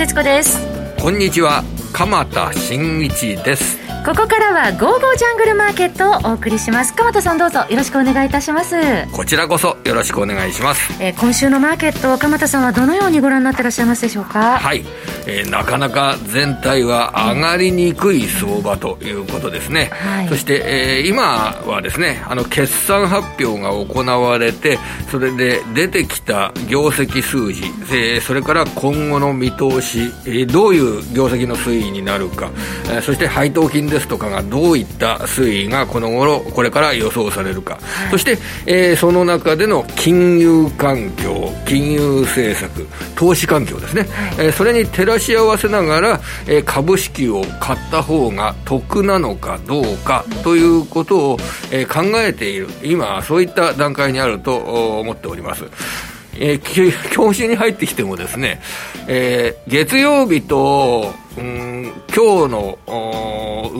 節子です。こんにちは。鎌田新一です。ここからはゴーゴージャングルマーケットをお送りします。鎌田さんどうぞよろしくお願いいたします。こちらこそよろしくお願いします、えー、今週のマーケット鎌田さんはどのようにご覧になってらっしゃいますでしょうか？はい、えー、なかなか全体は上がりにくい相場ということですね、はい、そして、えー、今はですねあの決算発表が行われてそれで出てきた業績数字、えー、それから今後の見通し、えー、どういう業績の推移になるか、えー、そして配当金ですとかがどういった推移がこの頃これから予想されるか、はい、そして、えー、その中での金融環境金融政策投資環境ですね、はい、えー、それに照らし合わせながら、えー、株式を買った方が得なのかどうかということを、えー、考えている。今そういった段階にあると思っておりますえー、今週に入ってきてもですね、えー、月曜日と、うん、今日の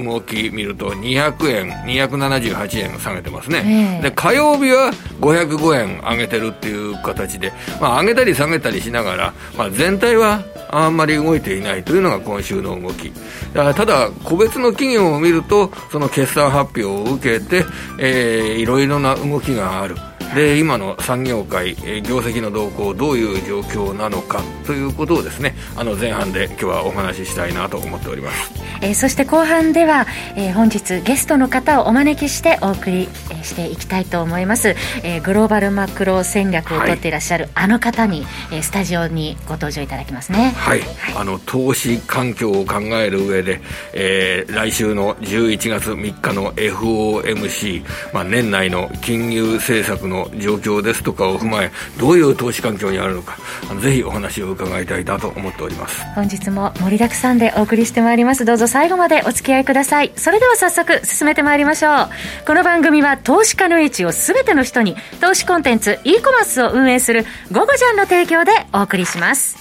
動き見ると200円、278円下げてますね、えー、で火曜日は505円上げてるっていう形で、まあ、上げたり下げたりしながら、まあ、全体はあんまり動いていないというのが今週の動き。ただ個別の企業を見るとその決算発表を受けて、えー、いろいろな動きがあるで今の産業界、業績の動向、どういう状況なのかということをですねあの前半で今日はお話ししたいなと思っております、えー、そして後半では、えー、本日ゲストの方をお招きしてお送り、えー、していきたいと思います、えー、グローバルマクロ戦略をとっていらっしゃる、あの方に、えー、スタジオにご登場いただきますね。はい、はい、あの投資環境を考える上で、えー、来週の11月3日の FOMC、まあ、年内の金融政策の状況ですとかを踏まえどういう投資環境にあるのかぜひお話を伺いたいなと思っております。本日も盛りだくさんでお送りしてまいります。どうぞ最後までお付き合いください。それでは早速進めてまいりましょう。この番組は投資家の位置を全ての人に投資コンテンツ e コマースを運営する「ゴゴジャン」の提供でお送りします。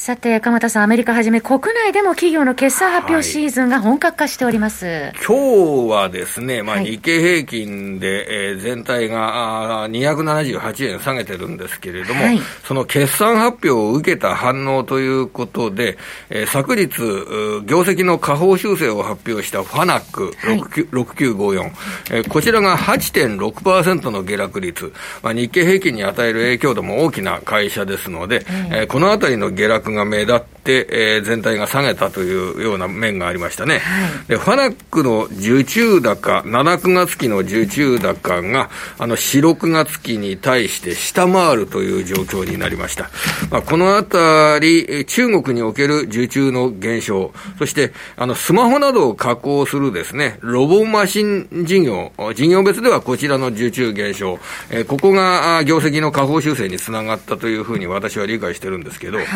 さて、鎌田さん、アメリカはじめ国内でも企業の決算発表シーズンが本格化しております。はい、今日はですね、まあ、日経平均で、はい、えー、全体が278円下げてるんですけれども、はい、その決算発表を受けた反応ということで、えー、昨日、業績の下方修正を発表したファナック6954、えー、こちらが8.6%の下落率、まあ、日経平均に与える影響度も大きな会社ですので、えー、このあたりの下落が目立って、えー、全体が下げたというような面がありましたね。はい、で、ファナックの受注高、7、9月期の受注高が、あの、4、6月期に対して下回るという状況になりました。まあ、このあたり、中国における受注の減少、そして、あの、スマホなどを加工するですね、ロボマシン事業、事業別ではこちらの受注減少、えー、ここが業績の下方修正につながったというふうに私は理解してるんですけど、はい、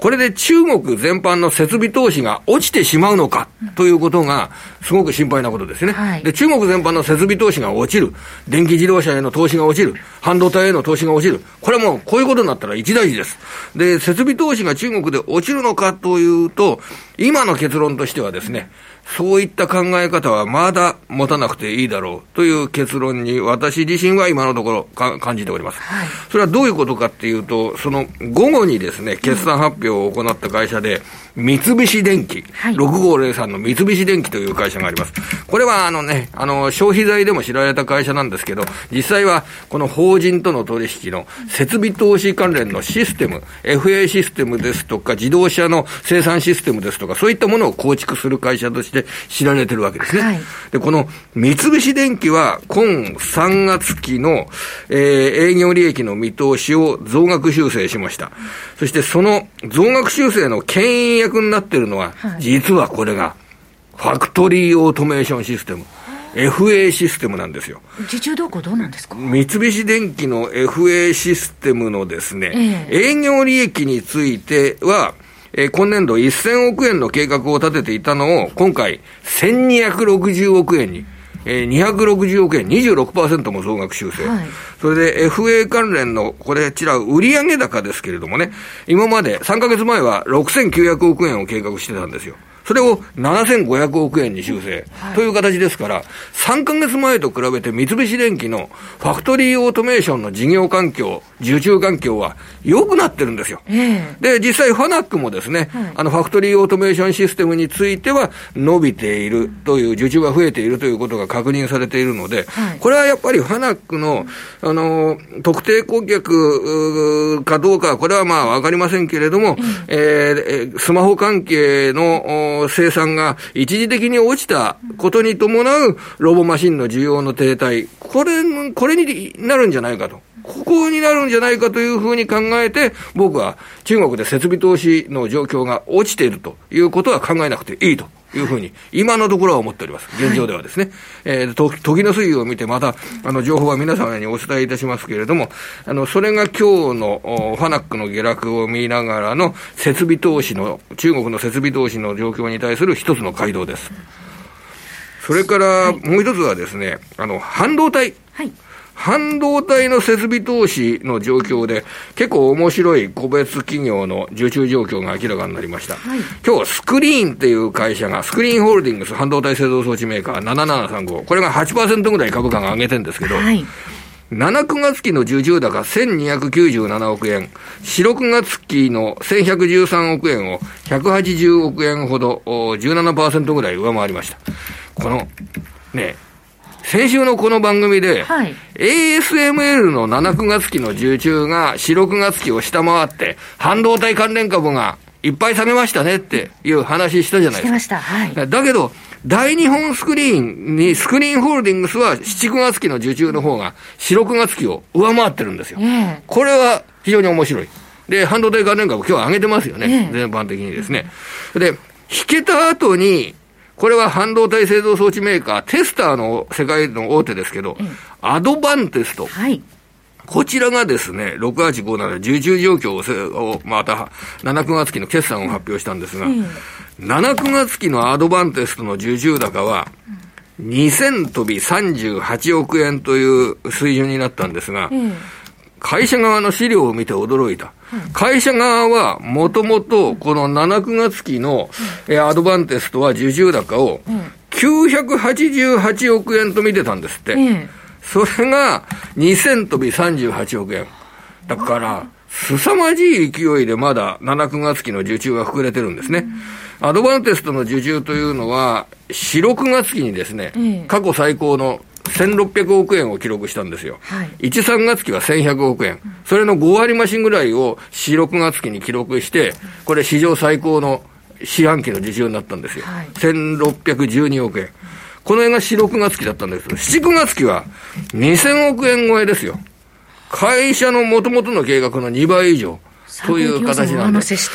これで中国全般の設備投資が落ちてしまうのかということが、すごく心配なことですね、はい、で。中国全般の設備投資が落ちる。電気自動車への投資が落ちる。半導体への投資が落ちる。これはもうこういうことになったら一大事です。で、設備投資が中国で落ちるのかというと、今の結論としてはですね、そういった考え方はまだ持たなくていいだろうという結論に私自身は今のところ感じております。はい、それはどういうことかっていうと、その午後にですね、決算発表を行った会社で、三菱電機、はい、6503の三菱電機という会社があります。これはあのね、あの、消費財でも知られた会社なんですけど、実際はこの法人との取引の設備投資関連のシステム、FA システムですとか、自動車の生産システムですとか、そういったものを構築する会社として知られてるわけですね。はい、で、この三菱電機は今3月期の、えー、営業利益の見通しを増額修正しました。そしてその増額修正の牽引役になってるのは、はい、実はこれが、ファクトリーオートメーションシステム。FA システムなんですよ。受注動向どうなんですか？三菱電機の FA システムのですね、えー、営業利益については、えー、今年度1000億円の計画を立てていたのを、今回1260億円に。えー、260億円、26%も増額修正。はい、それで FA 関連の、これ、ちら、売上高ですけれどもね、今まで3ヶ月前は6900億円を計画してたんですよ。それを7500億円に修正、はい、という形ですから、3ヶ月前と比べて三菱電機のファクトリーオートメーションの事業環境、受注環境は良くなってるんですよ。えー、で、実際ファナックもですね、はい、あのファクトリーオートメーションシステムについては伸びているという、受注が増えているということが確認されているので、はい、これはやっぱりファナックの、あの、特定顧客かどうか、これはまあわかりませんけれども、えー、スマホ関係の生産が一時的に落ちたことに伴うロボマシンの需要の停滞、これ、これになるんじゃないかと。ここになるんじゃないかというふうに考えて、僕は中国で設備投資の状況が落ちているということは考えなくていいというふうに、今のところは思っております。現状ではですね。はい、えー、と、時の推移を見て、また、あの、情報は皆様にお伝えいたしますけれども、あの、それが今日のファナックの下落を見ながらの設備投資の、中国の設備投資の状況に対する一つの回答です。それから、もう一つはですね、あの、半導体。はい半導体の設備投資の状況で、結構面白い個別企業の受注状況が明らかになりました。はい、今日、スクリーンっていう会社が、スクリーンホールディングス半導体製造装置メーカー7735、これが8%ぐらい株価が上げてるんですけど、はい7、9月期の受注高1297億円、4、6月期の1113億円を180億円ほど17%ぐらい上回りました。この、ね、先週のこの番組で、はい、ASML の7、9月期の受注が4、6月期を下回って、半導体関連株がいっぱい下げましたねっていう話したじゃないですか。はい、だけど、大日本スクリーンに、スクリーンホールディングスは7、9月期の受注の方が4、6月期を上回ってるんですよ。えー、これは非常に面白い。で、半導体関連株今日上げてますよね。えー、全般的にですね。で、引けた後に、これは半導体製造装置メーカー、テスターの世界の大手ですけど、うん、アドバンテスト。はい。こちらがですね、6857受注状況を、また、7、9月期の決算を発表したんですが、うん、7、9月期のアドバンテストの受注高は、2000飛び38億円という水準になったんですが、うん会社側の資料を見て驚いた。会社側は、もともと、この7、9月期の、えアドバンテストは受注高を、988億円と見てたんですって。それが、2000飛び38億円。だから、凄まじい勢いでまだ7、9月期の受注が膨れてるんですね。アドバンテストの受注というのは、4、6月期にですね、過去最高の1600億円を記録したんですよ。はい、1、3月期は1100億円。それの5割増しぐらいを4、6月期に記録して、これ史上最高の四半期の受注になったんですよ。はい、1612億円。この辺が4、6月期だったんですけど、7、9月期は2000億円超えですよ。会社の元々の計画の2倍以上という形なんです。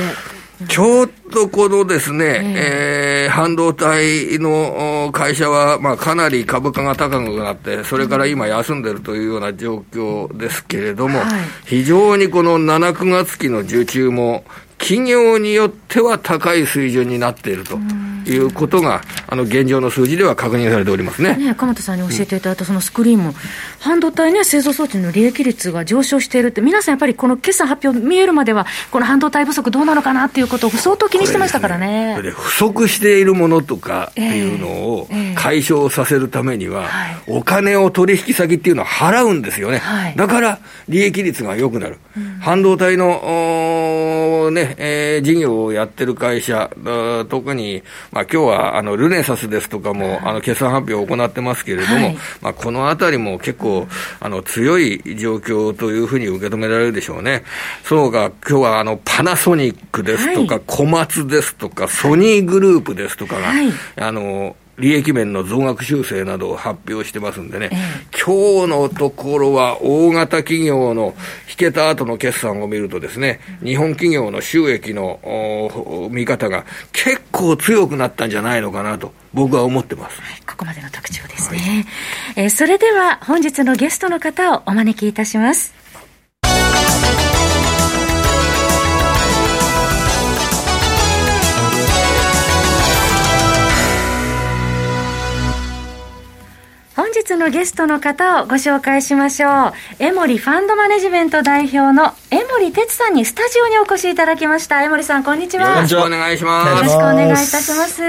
ちょっとこのですね、えー、半導体の会社は、まあ、かなり株価が高くなって、それから今休んでるというような状況ですけれども、はい、非常にこの7、9月期の受注も、企業によっては高い水準になっているということが、あの現状の数字では確認されておりますねね鎌田さんに教えていただいたそのスクリーンも、うん、半導体ね、製造装置の利益率が上昇しているって、皆さんやっぱりこの決算発表見えるまでは、この半導体不足どうなのかなっていうことを相当気にしてましたからね。ね不足しているものとかっていうのを解消させるためには、えーえー、お金を取引先っていうのは払うんですよね。はい、だから利益率が良くなる。うん、半導体の、ね、えー、事業をやってる会社、特に、まあ今日はあのルネサスですとかも、あの決算発表を行ってますけれども、はい、まあこのあたりも結構あの強い状況というふうに受け止められるでしょうね。そうか、今日はあのパナソニックですとか、はい、小松ですとか、ソニーグループですとかが、はい、あの、利益面の増額修正などを発表してますんでね、えー、今日のところは大型企業の引けた後の決算を見るとですね、日本企業の収益の見方が結構強くなったんじゃないのかなと。僕は思ってます、はい、ここまでの特徴ですね、はい、えー、それでは本日のゲストの方をお招きいたします本日のゲストの方をご紹介しましょう。エモリファンドマネジメント代表の江森哲さんにスタジオにお越しいただきました。江森さん、こんにちは。よろしくお願いします。よろしくお願いいたします。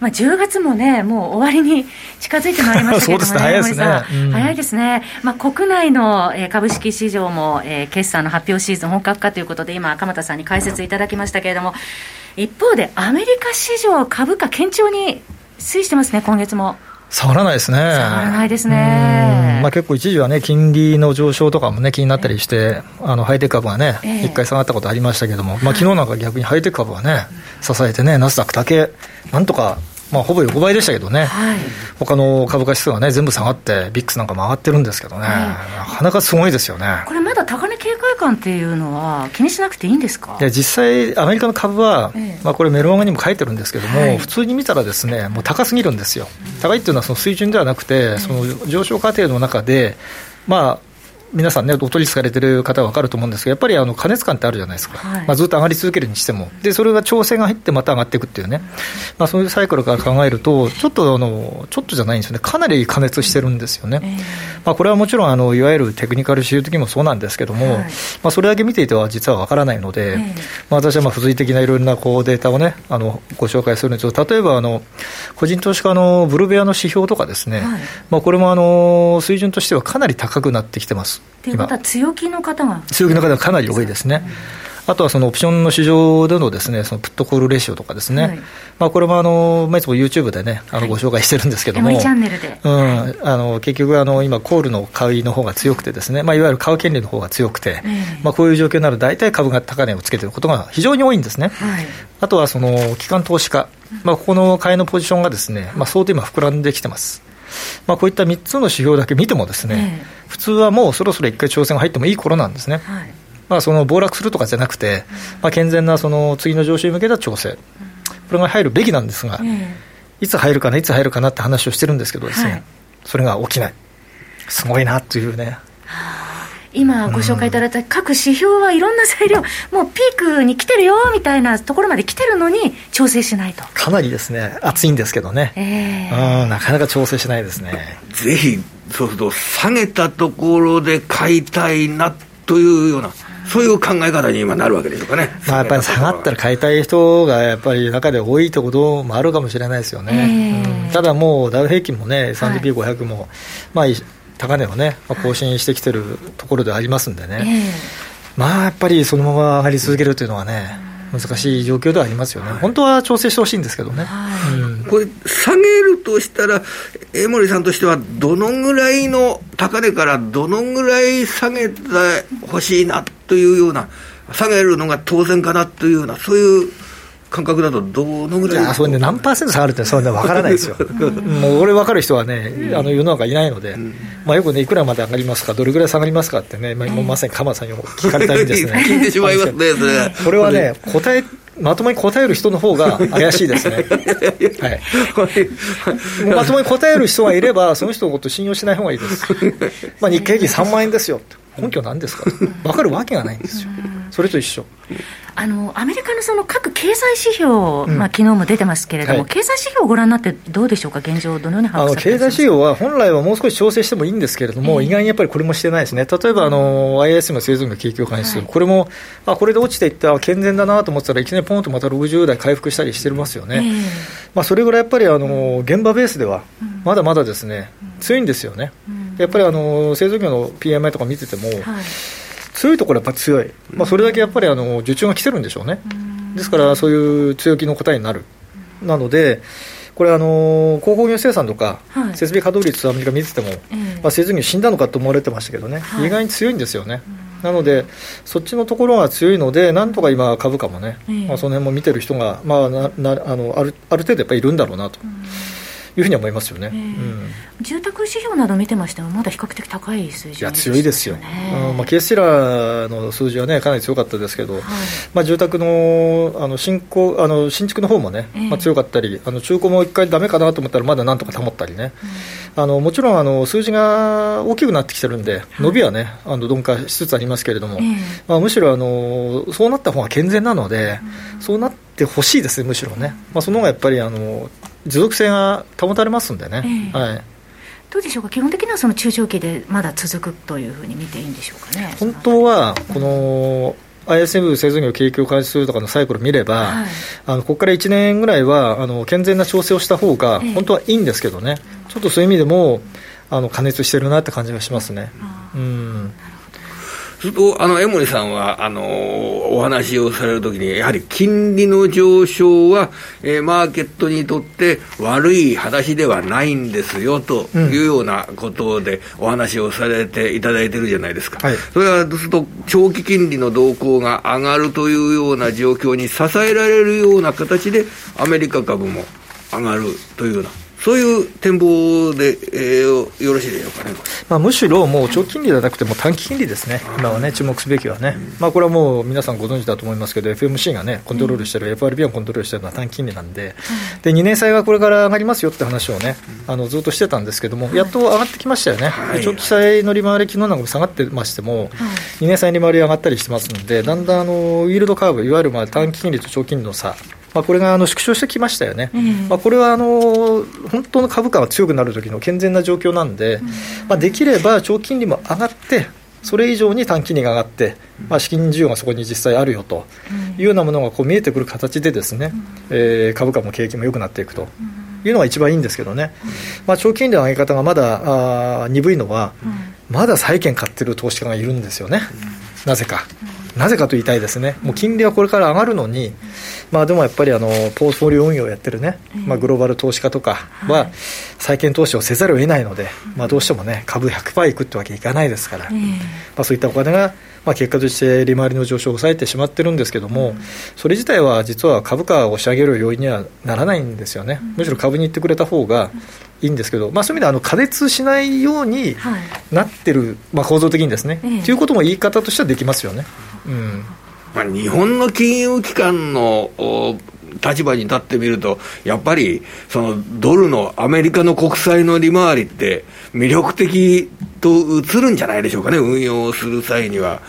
まあ、10月もね、もう終わりに近づいてまいりましたけどもね、早いですね。うん、早いですね。まあ、国内の株式市場も、えー、決算の発表シーズン本格化ということで、今、鎌田さんに解説いただきましたけれども、一方で、アメリカ市場株価堅調に推移してますね、今月も。下がらないですね。下がらないですね。まあ、結構一時はね、金利の上昇とかもね、気になったりして、あのハイテク株がね、一、え。ー、回下がったことありましたけども、まあ昨日なんか逆にハイテク株はね、支えてね、ナスダックだけ、なんとかまあ、ほぼ横ばいでしたけどね、はい、他の株価指数はね、全部下がって、ビックスなんかも上がってるんですけどね、はい、なかなかすごいですよね。これ、感っていうのは、気にしなくていいんですか？いや実際、アメリカの株は、ええ、まあ、これ、メルマガにも書いてるんですけども、はい、普通に見たらですね、もう高すぎるんですよ、高いっていうのはその水準ではなくて、その上昇過程の中で、まあ、皆さんね、お取りされてる方は分かると思うんですけど、やっぱりあの加熱感ってあるじゃないですか、はい、まあ、ずっと上がり続けるにしても、でそれが調整が入って、また上がっていくっていうね、まあ、そういうサイクルから考えると、ちょっとあの、ちょっとじゃないんですよね、かなり加熱してるんですよね。えー、まあ、これはもちろんあの、いわゆるテクニカル指標的もそうなんですけども、はい、まあ、それだけ見ていては実は分からないので、えー、まあ、私はまあ付随的ないろいろなこうデータをね、あのご紹介するんですけど、例えばあの個人投資家のブルベアの指標とかですね、はい、まあ、これもあの水準としてはかなり高くなってきてます。ということは強気の方が。強気の方がかなり多いですね。あとはそのオプションの市場でのですねそのプットコールレシオとかですね、はい、まあ、これもあの、まあ、いつも YouTube でね、あのご紹介してるんですけども、はい、チャンネルで、うん、あの結局あの、今、コールの買いの方が強くてですね、まあ、いわゆる買う権利の方が強くて、まあ、こういう状況になると、大体株が高値をつけてることが非常に多いんですね。はい、あとはその機関投資家、まあ、ここの買いのポジションがですね、まあ、相当今、膨らんできてます。まあ、こういった3つの指標だけ見ても、ですね、えー、普通はもうそろそろ1回挑戦が入ってもいい頃なんですね。はい、まあ、その暴落するとかじゃなくて、まあ、健全なその次の上昇に向けた調整、これが入るべきなんですが、えー、いつ入るかな、いつ入るかなって話をしてるんですけどですね、はい、それが起きない。すごいなというね。今ご紹介いただいた各指標はいろんな材料、もうピークに来てるよみたいなところまで来てるのに、調整しないとかなりですね、暑いんですけどね、えー、うんなかなか調整しないですね。ぜひ、そうすると、下げたところで買いたいなというような。そういう考え方に今なるわけでしょうかね。まあ、やっぱり下がったら買いたい人がやっぱり中で多いところもあるかもしれないですよね。えーうん、ただもうダウ平均もね、S&P500 も、はい、まあ高値をね、まあ、更新してきてるところでありますんでね、えー、まあやっぱりそのまま上がり続けるというのはね、難しい状況ではありますよね、はい、本当は調整してほしいんですけどね、はい。うん、これ、下げるとしたら、江森さんとしては、どのぐらいの高値からどのぐらい下げてほしいなというような、下げるのが当然かなというような、そういう。感覚だとどのぐらいそれね。何パーセント下がるってそんな分からないですよ。もう俺分かる人はねあの世の中いないので、うん、まあ、よくねいくらまで上がりますかどれぐらい下がりますかってね、まあ、まさに鎌田さんに聞かれたりですね。聞いてしまいますねそれは。ね答えまともに答える人の方が怪しいですね。はい。まともに答える人がいれば、その人のこと信用しない方がいいです。まあ、日経平均3万円ですよ。根拠なんですか分かるわけがないんですよ。それと一緒。あのアメリカのその各経済指標、うん、まあ昨日も出てますけれども、はい、経済指標をご覧になって、どうでしょうか、現状、どのように把握されて経済指標は本来はもう少し調整してもいいんですけれども、えー、意外にやっぱりこれもしてないですね、例えばあの ISM の製造業景況感指数、はい、これもあこれで落ちていった健全だなと思ってたらいきなりポンとまた60台回復したりしてますよね、えー、まあ、それぐらいやっぱりあの現場ベースではまだまだですね、強いんですよね。やっぱりあの製造業の PMI とか見てても、はい強いところはやっぱ強い、まあ、それだけやっぱりあの受注が来てるんでしょうね、ですからそういう強気の答えになる、なので、これあの、鉱工業生産とか、設備稼働率、アメリカ見てても、まあ、製造業死んだのかと思われてましたけどね、意外に強いんですよね。なので、そっちのところが強いので、なんとか今、株価もね、まあ、その辺も見てる人が、まあ、ななあのあるある程度やっぱりいるんだろうなと。いうふうに思いますよね、えーうん、住宅指標など見てましても、まだ比較的高い数字、ね、いや強いですよ、うん。まあ、ケースシラーの数字は、ね、かなり強かったですけど、はい、まあ、住宅のあの新興あの新築の方もね、えー、まあ、強かったり、あの中古も一回だめかなと思ったら、まだなんとか保ったりね、うん、あのもちろんあの数字が大きくなってきてるんで、伸びはね、あの鈍化しつつありますけれども、えー、まあ、むしろあのそうなった方が健全なので、そうなってほしいですね、むしろね、まあ、その方がやっぱりあの持続性が保たれますんでね。えー、はい。どうでしょうか、基本的にはその中長期でまだ続くというふうに見ていいんでしょうかね？本当はこの ISM 製造業景気を開始するとかのサイクルを見れば、はい、あのここから1年ぐらいはあの健全な調整をした方が本当はいいんですけどね、えちょっとそういう意味でもあの加熱してるなって感じがしますね。うんすると、あの、江森さんは、あの、お話をされるときに、やはり金利の上昇は、えー、マーケットにとって悪い話ではないんですよ、というようなことでお話をされていただいてるじゃないですか。はい、それは、すると、長期金利の動向が上がるというような状況に支えられるような形で、アメリカ株も上がるというような。そういう展望で、えー、よろしいでしょうかね、まあ、むしろもう長期金利ではなくても短期金利ですね、今はね、注目すべきはね、うん、まあ、これはもう皆さんご存知だと思いますけど、FMC がね、コントロールしてる、うん、FRB がコントロールしてるのは短期金利なんで、うん、で2年債がこれから上がりますよって話をね、あのずっとしてたんですけども、やっと上がってきましたよね、はい、長期債の利回り、昨日なんかも下がってましても、はい、2年債利回り上がったりしてますので、だんだんあのウィールドカーブ、いわゆるまあ短期金利と長期金利の差、まあ、これがあの縮小してきましたよね、まあ、これはあの本当の株価が強くなる時の健全な状況なんで、まあ、できれば長期金利も上がって、それ以上に短期金利が上がって、まあ、資金需要がそこに実際あるよというようなものがこう見えてくる形で、ですね、えー、株価も景気も良くなっていくと。いうのが一番いいんですけどね、まあ、長期金利の上げ方がまだあ鈍いのは、まだ債券買ってる投資家がいるんですよね、なぜか。なぜかと言いたいですね、もう金利はこれから上がるのに、まあ、でもやっぱりあのポートフォリオ運用をやってるね、まあ、グローバル投資家とかは、債券投資をせざるを得ないので、まあ、どうしてもね、株100%いくってわけいかないですから、まあ、そういったお金が、まあ、結果として利回りの上昇を抑えてしまってるんですけども、それ自体は実は株価を押し上げる要因にはならないんですよね、むしろ株に行ってくれた方がいいんですけど、まあ、そういう意味であの加熱しないようになってる、まあ、構造的にですね、ということも言い方としてはできますよね。うん。まあ、日本の金融機関の立場に立ってみると、やっぱりそのドルのアメリカの国債の利回りって魅力的と映るんじゃないでしょうかね、運用する際には。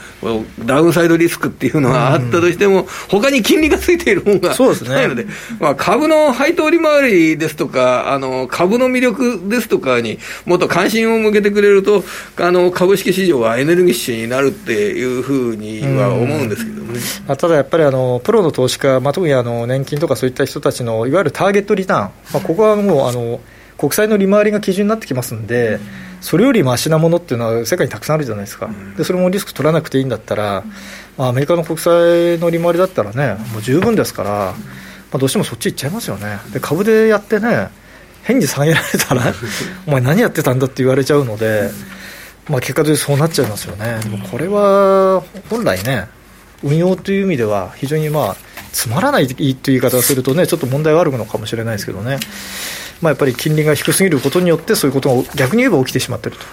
ダウンサイドリスクっていうのがあったとしても、うん、他に金利がついているものがないので、でね、まあ、株の配当利回りですとか、あの株の魅力ですとかにもっと関心を向けてくれると、あの株式市場はエネルギッシュになるっていうふうには思うんですけどね。うん、ただやっぱりあのプロの投資家、まあ、特にあの年金とかそういった人たちのいわゆるターゲットリターン、まあ、ここはもうあの国債の利回りが基準になってきますんで、うんそれよりましなものっていうのは世界にたくさんあるじゃないですか、でそれもリスク取らなくていいんだったら、まあ、アメリカの国債の利回りだったらね、もう十分ですから、まあ、どうしてもそっち行っちゃいますよね、で株でやってね、変に下げられたら、お前、何やってたんだって言われちゃうので、まあ、結果としてそうなっちゃいますよね、でもこれは本来ね、運用という意味では、非常にまあ、つまらないという言い方をするとね、ちょっと問題はあるのかもしれないですけどね。まあ、やっぱり金利が低すぎることによって、そういうことが逆に言えば起きてしまっていると。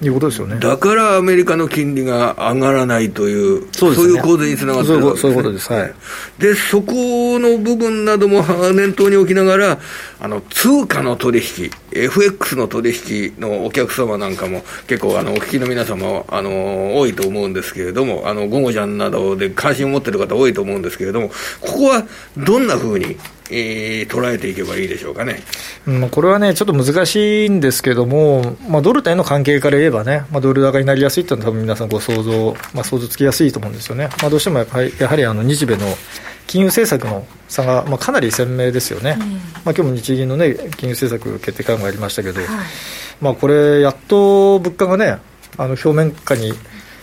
いうことですよね。だからアメリカの金利が上がらないという、そう、ね,、いう構図につながってるわけです、そういうことです、はい、でそこの部分なども念頭に置きながら、あの通貨の取引、FX の取引のお客様なんかも、結構あのお聞きの皆様あの多いと思うんですけれども、あの午後じゃんなどで関心を持っている方多いと思うんですけれども、ここはどんなふうにえー、捉えていけばいいでしょうかね、うん、これはね、ちょっと難しいんですけども、まあ、ドルと円の関係から言えばね、まあ、ドル高になりやすいというのは、多分皆さんご想像、まあ、想像つきやすいと思うんですよね、まあ、どうしてもやはりやはりあの日米の金融政策の差が、まあ、かなり鮮明ですよね、うん、まあ今日も日銀の、ね、金融政策決定会合がありましたけど、はい、まあ、これ、やっと物価がね、あの表面下に、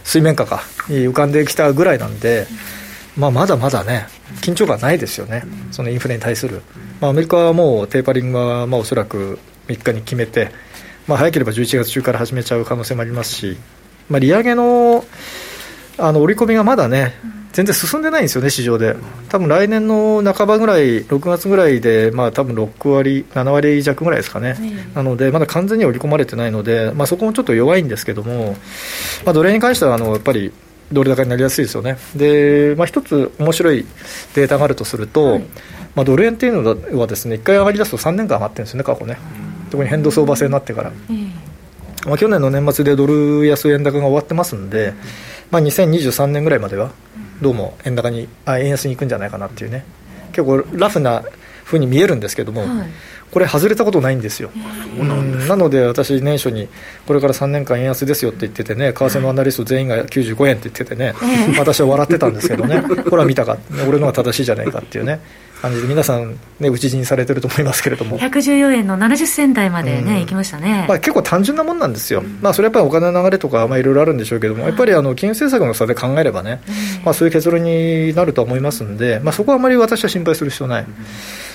水面下かに浮かんできたぐらいなんで、まあ、まだまだね、緊張感ないですよね、そのインフレに対する。まあ、アメリカはもうテーパリングはまあおそらく3日に決めて、まあ、早ければ11月中から始めちゃう可能性もありますし、まあ、利上げのあの織り込みがまだね、全然進んでないんですよね、市場で。多分来年の半ばぐらい、6月ぐらいで、まあ多分6割、7割弱ぐらいですかね、なので、まだ完全に織り込まれてないので、まあ、そこもちょっと弱いんですけども、まあ、奴隷に関してはあのやっぱりドル高になりやすいですよね。で、まあ、一つ面白いデータがあるとすると、はい、まあ、ドル円っていうのはですね、1回上がり出すと3年間上がってるんですよね、過去ね。特に変動相場制になってから。まあ、去年の年末でドル安円高が終わってますんで、まあ、2023年ぐらいまでは、どうも円高にあ円安に行くんじゃないかなっていうね、結構ラフなふうに見えるんですけども、はい、これ、外れたことないんですよ、なので私、年初にこれから3年間円安ですよって言っててね、為替のアナリスト全員が95円って言っててね、私は笑ってたんですけどね、これは見たか、俺のが正しいじゃないかっていうね。感じで皆さん、ね、打ち死にされてると思いますけれども。114円の70銭台までね、うん、行きましたね、まあ、結構単純なもんなんですよ、まあ、それはやっぱりお金の流れとか、まあ、いろいろあるんでしょうけども、やっぱりあの金融政策の差で考えればね、まあ、そういう結論になると思いますんで、まあ、そこはあまり私は心配する必要ない。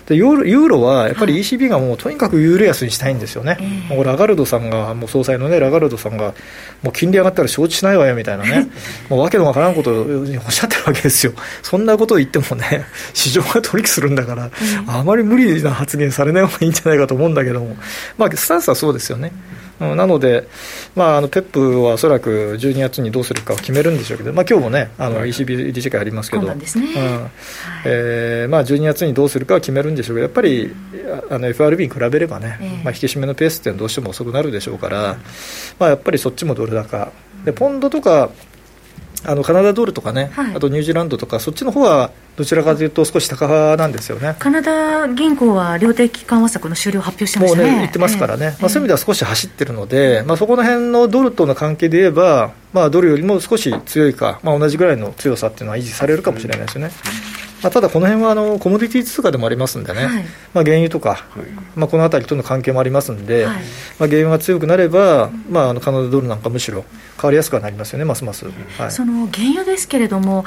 でユーロはやっぱり ECB がもうとにかくユーロ安にしたいんですよね、はい、ラガルドさんが、もう総裁の、ね、ラガルドさんが、もう金利上がったら承知しないわよみたいなね、もうわけのわからんことをおっしゃってるわけですよ、そんなことを言ってもね、市場が取引するんだから、あまり無理な発言されない方がいいんじゃないかと思うんだけども、まあ、スタンスはそうですよね。なので、まあ、あのペップはおそらく12月にどうするかを決めるんでしょうけど、まあ今日もね、あの ECB 理事会ありますけど、ね。うん。えーまあ、12月にどうするかは決めるんでしょうけど、やっぱりあの FRB に比べればね、えー、まあ、引き締めのペースってどうしても遅くなるでしょうから、まあ、やっぱりそっちもドル高、でポンドとかあのカナダドルとかね、はい、あとニュージーランドとか、そっちの方はどちらかというと、少し高派なんですよねカナダ銀行は量的緩和策の終了発表してましたね。もうね、言ってますからね、えー、まあ、そういう意味では少し走ってるので、まあ、そこの辺のドルとの関係で言えば、まあ、ドルよりも少し強いか、まあ、同じぐらいの強さっていうのは維持されるかもしれないですよね。まあ、ただ、この辺はあのコモディティ通貨でもありますんでね、はい、まあ、原油とか、まあ、この辺りとの関係もありますんで、はい、まあ、原油が強くなれば、まあ、あのカナダドルなんかむしろ変わりやすくはなりますよね、ますます。はい、その原油ですけれども、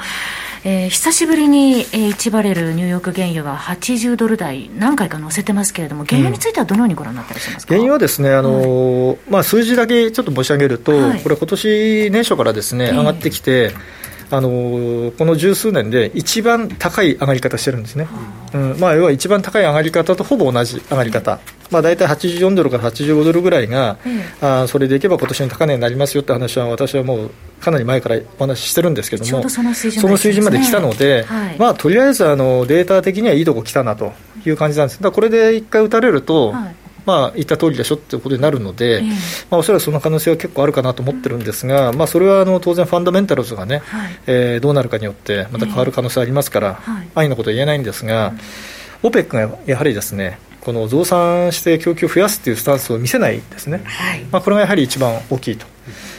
えー、久しぶりに、えー、1バレルニューヨーク原油が80ドル台、何回か載せてますけれども、原油についてはどのようにご覧になってらっしますか、うん、原油はですね、あの、はい、まあ、数字だけちょっと申し上げると、これ、今年年初からですね、上がってきて、あのこの十数年で一番高い上がり方してるんですね、うん。まあ、要は一番高い上がり方とほぼ同じ上がり方、まあ、大体84ドルから85ドルぐらいが、うん、あそれでいけば今年の高値になりますよって話は、私はもうかなり前からお話ししてるんですけども、その水準まで来たので、はい、まあ、とりあえずあのデータ的にはいいとこ来たなという感じなんです、だこれで一回打たれると、はいまあ、言った通りでしょっていうことになるので、えー、まあ、おそらくその可能性は結構あるかなと思ってるんですが、まあ、それはあの当然、ファンダメンタルズがね、はい、えー、どうなるかによって、また変わる可能性ありますから、えー、安易なことは言えないんですが、オペックがやはりですね、この増産して供給を増やすというスタンスを見せないですね、はい、まあ、これがやはり一番大きいと。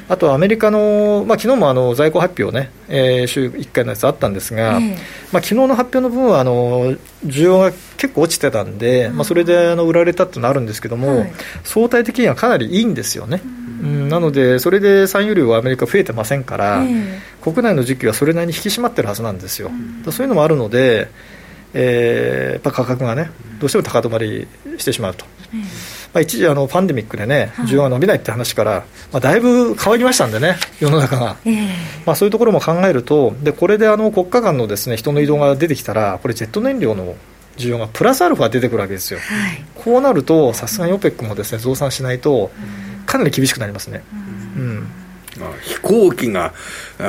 あとアメリカの、まあ昨日もあの在庫発表ね、えー、週1回のやつあったんですが、えー、まあ昨日の発表の部分はあの需要が結構落ちてたんで、うん、まあ、それであの売られたってのあるんですけども、はい、相対的にはかなりいいんですよね。うん、なので、それで産油量はアメリカ増えてませんから、えー、国内の需給はそれなりに引き締まってるはずなんですよ。うん、そういうのもあるので、えー、やっぱ価格がね、どうしても高止まりしてしまうと。まあ、一時あの、パンデミックでね、需要が伸びないって話から、まあ、だいぶ変わりましたんでね、世の中が、えー、まあ、そういうところも考えると、でこれであの国家間のです、ね、人の移動が出てきたら、これ、ジェット燃料の需要がプラスアルファ出てくるわけですよ、はい、こうなると、さすがに OPEC もです、ね、増産しないと、かなり厳しくなりますね。うん、うん飛行機が、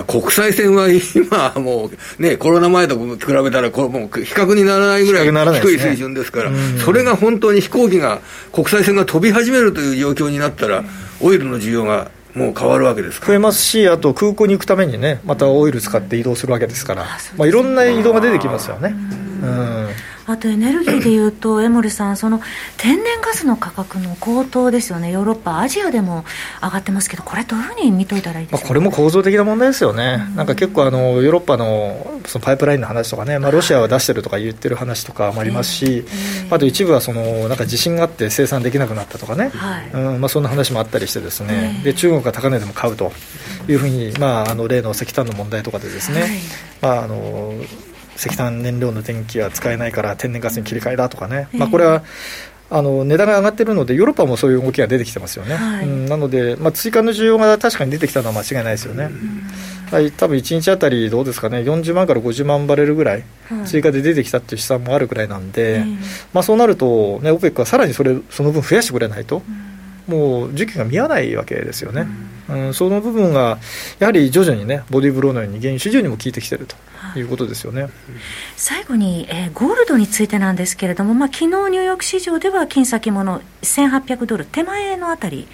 国際線は今、もうね、コロナ前と比べたら、これもう比較にならないぐらい低い水準ですから、それが本当に飛行機が、国際線が飛び始めるという状況になったら、オイルの需要がもう変わるわけです増えますし、あと空港に行くためにね、またオイル使って移動するわけですから、まあ、いろんな移動が出てきますよね。うんあとエネルギーでいうと、江森さん、その天然ガスの価格の高騰ですよね、ヨーロッパ、アジアでも上がってますけど、これ、どういうふうに見といたらいいですか、これも構造的な問題ですよね、うん、なんか結構あの、ヨーロッパのそのパイプラインの話とかね、まあ、ロシアは出してるとか言ってる話とかもありますし、えー、あと一部はそのなんか地震があって生産できなくなったとかね、はい、うん。まあ、そんな話もあったりして、ですね、えー、で中国が高値でも買うというふうに、まあ、あの例の石炭の問題とかでですね、はい、まああの石炭燃料の電気は使えないから天然ガスに切り替えだとかね、まあ、これはあの値段が上がってるので、ヨーロッパもそういう動きが出てきてますよね、はい、うん、なので、まあ、追加の需要が確かに出てきたのは間違いないですよね、はい、多分1日あたりどうですかね、40万から50万バレルぐらい、追加で出てきたっていう試算もあるぐらいなんで、はい、まあ、そうなると、ね、OPEC はさらにそれその分増やしてくれないと。もう需給が見合わないわけですよね、うん、うん、その部分がやはり徐々にね、ボディーブローのように原油市場にも効いてきてるとい。うことですよね、最後に、えー、ゴールドについてなんですけれども、まあ昨日ニューヨーク市場では金先物1800ドル手前のあたり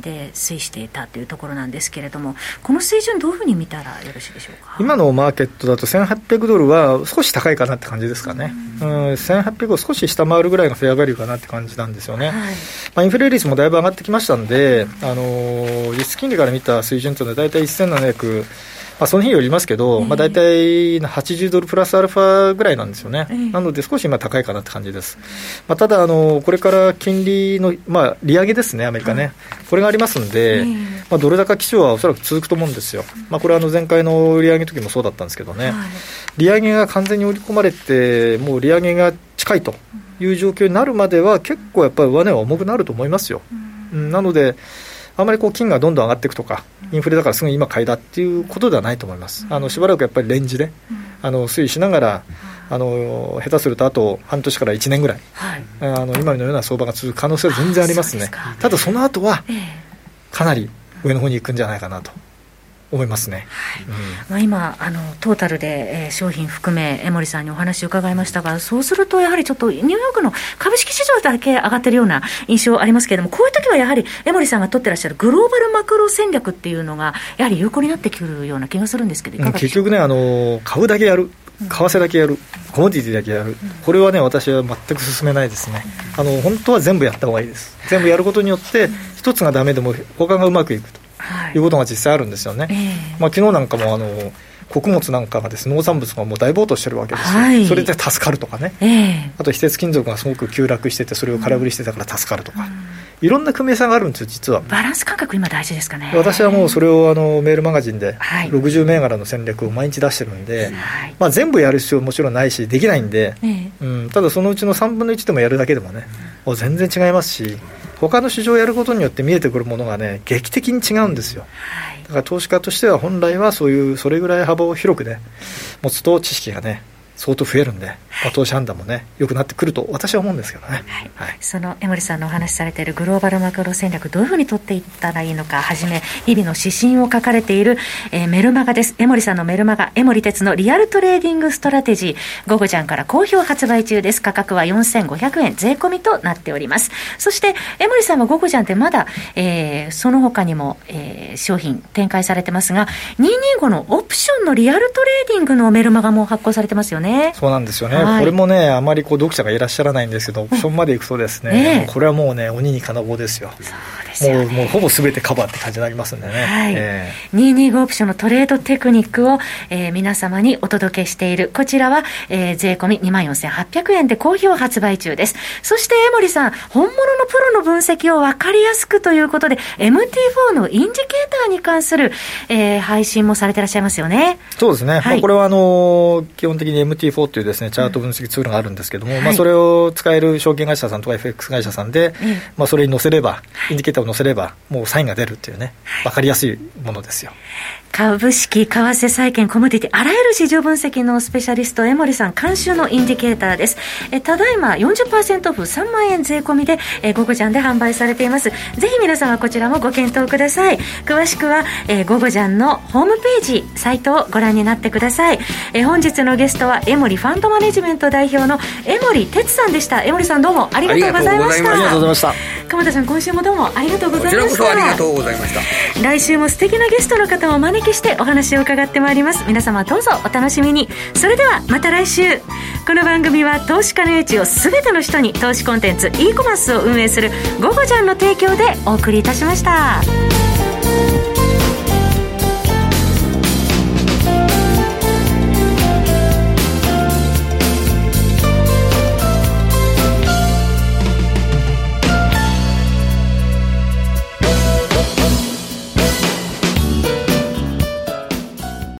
で推移していたというところなんですけれども、この水準、どういうふうに見たらよろしいでしょうか？今のマーケットだと、1800ドルは少し高いかなって感じですかね、うん、1800を少し下回るぐらいのフェアバリューかなって感じなんですよね、はい、まあ、インフレ率もだいぶ上がってきましたんで、あの実質金利から見た水準というのは、大体1700まあ、その日よりますけど、まあ、大体80ドルプラスアルファぐらいなんですよね、なので少し今、高いかなって感じです。まあ、ただあの、これから金利の、まあ、利上げですね、アメリカね、これがありますんで、まあ、ドル高基調はおそらく続くと思うんですよ、まあ、これはあの前回の利上げの時もそうだったんですけどね、利上げが完全に織り込まれて、もう利上げが近いという状況になるまでは、結構やっぱり上値は重くなると思いますよ。なのであまりこう金がどんどん上がっていくとか、インフレだからすぐ今買いだっていうことではないと思います、あのしばらくやっぱりレンジで、あの推移しながら、あの下手するとあと半年から1年ぐらい、はい、あの今のような相場が続く可能性は全然ありますね、ただその後は、かなり上の方に行くんじゃないかなと。思いますね、はい。うん、まあ、今あの、トータルで、えー、商品含め、江森さんにお話を伺いましたが、そうすると、やはりちょっとニューヨークの株式市場だけ上がってるような印象ありますけれども、こういう時はやはり、江森さんが取ってらっしゃるグローバルマクロ戦略っていうのが、やはり有効になってくるような気がするんですけど、結局ねあの、買うだけやる。為替だけやる、コモディティだけやる、これはね、私は全く進めないですね、あの本当は全部やった方がいいです、全部やることによって、一つがだめでも、他がうまくいくと。いうことが実際あるんですよね。はい、まあ昨日なんかもあの穀物なんかがです、ね、農産物がもう大暴騰してるわけですよ、はい、それで助かるとかね、えー、あと非鉄金属がすごく急落してて、それを空振りしてたから助かるとか、うん、いろんな組み合わせがあるんですよ、実は。バランス感覚、今、大事ですかね。私はもうそれをあのメールマガジンで、60銘柄の戦略を毎日出してるんで、はい、まあ、全部やる必要もちろんないし、できないんで、えー、うん、ただそのうちの3分の1でもやるだけでもね、もう全然違いますし。他の市場をやることによって見えてくるものがね、劇的に違うんですよ。だから投資家としては本来はそういう、それぐらい幅を広くね、持つと知識がね、相当増えるんで、まあ、投資判断もね、良くなってくると私は思うんですけどね、はい、はい、その江森さんのお話しされているグローバルマクロ戦略、どういうふうに取っていったらいいのか、はじめ、日々の指針を書かれている、えー、メルマガです。江森さんのメルマガ、江森哲の Real Trading Strategy、ゴゴジャンから好評発売中です。価格は4500円、税込みとなっております。そして、江森さんはゴゴジャンってまだ、えー、その他にも、えー、商品展開されてますが、225のオプションのリアルトレーディングのメルマガも発行されてますよね。そうなんですよね。はい、これもね、あまりこう読者がいらっしゃらないんですけど、オプションまでいくとですね、これはもうね、鬼に金棒ですよ。もうもうほぼすべてカバーって感じになりますんでね。はいえー、225オプションのトレードテクニックを、えー、皆様にお届けしている、こちらは、えー、税込み2万4800円で好評発売中です。そして江森さん、本物のプロの分析を分かりやすくということで、MT4 のインジケーターに関する、えー、配信もされていらっしゃいますよね。そうですね。はい、これはあの基本的に MT4 というですね、チャート分析ツールがあるんですけども、うん、まあそれを使える証券会社さんとか FX 会社さんで、まあそれに載せれば、インジケーターを載せれば、もうサインが出るっていうね、分かりやすいものですよ。株式、為替、債券、コモディティ、あらゆる市場分析のスペシャリスト、江森さん、監修のインディケーターです。えただいま40%オフ3万円税込みで、えゴゴジャンで販売されています。ぜひ皆様こちらもご検討ください。詳しくは、えゴゴジャンのホームページ、サイトをご覧になってください。え本日のゲストは、江森ファンドマネジメント代表の江森哲さんでした。江森さんどうもありがとうございました。ありがとうございました。鎌田さん、今週もどうもありがとうございました。ありがとうございました。来週も素敵なゲストの方をお招きしてお話を伺ってまいります。皆様どうぞお楽しみに。それではまた来週。この番組は投資家の余地を全ての人に投資コンテンツ e コマースを運営する「ゴゴジャン」の提供でお送りいたしました。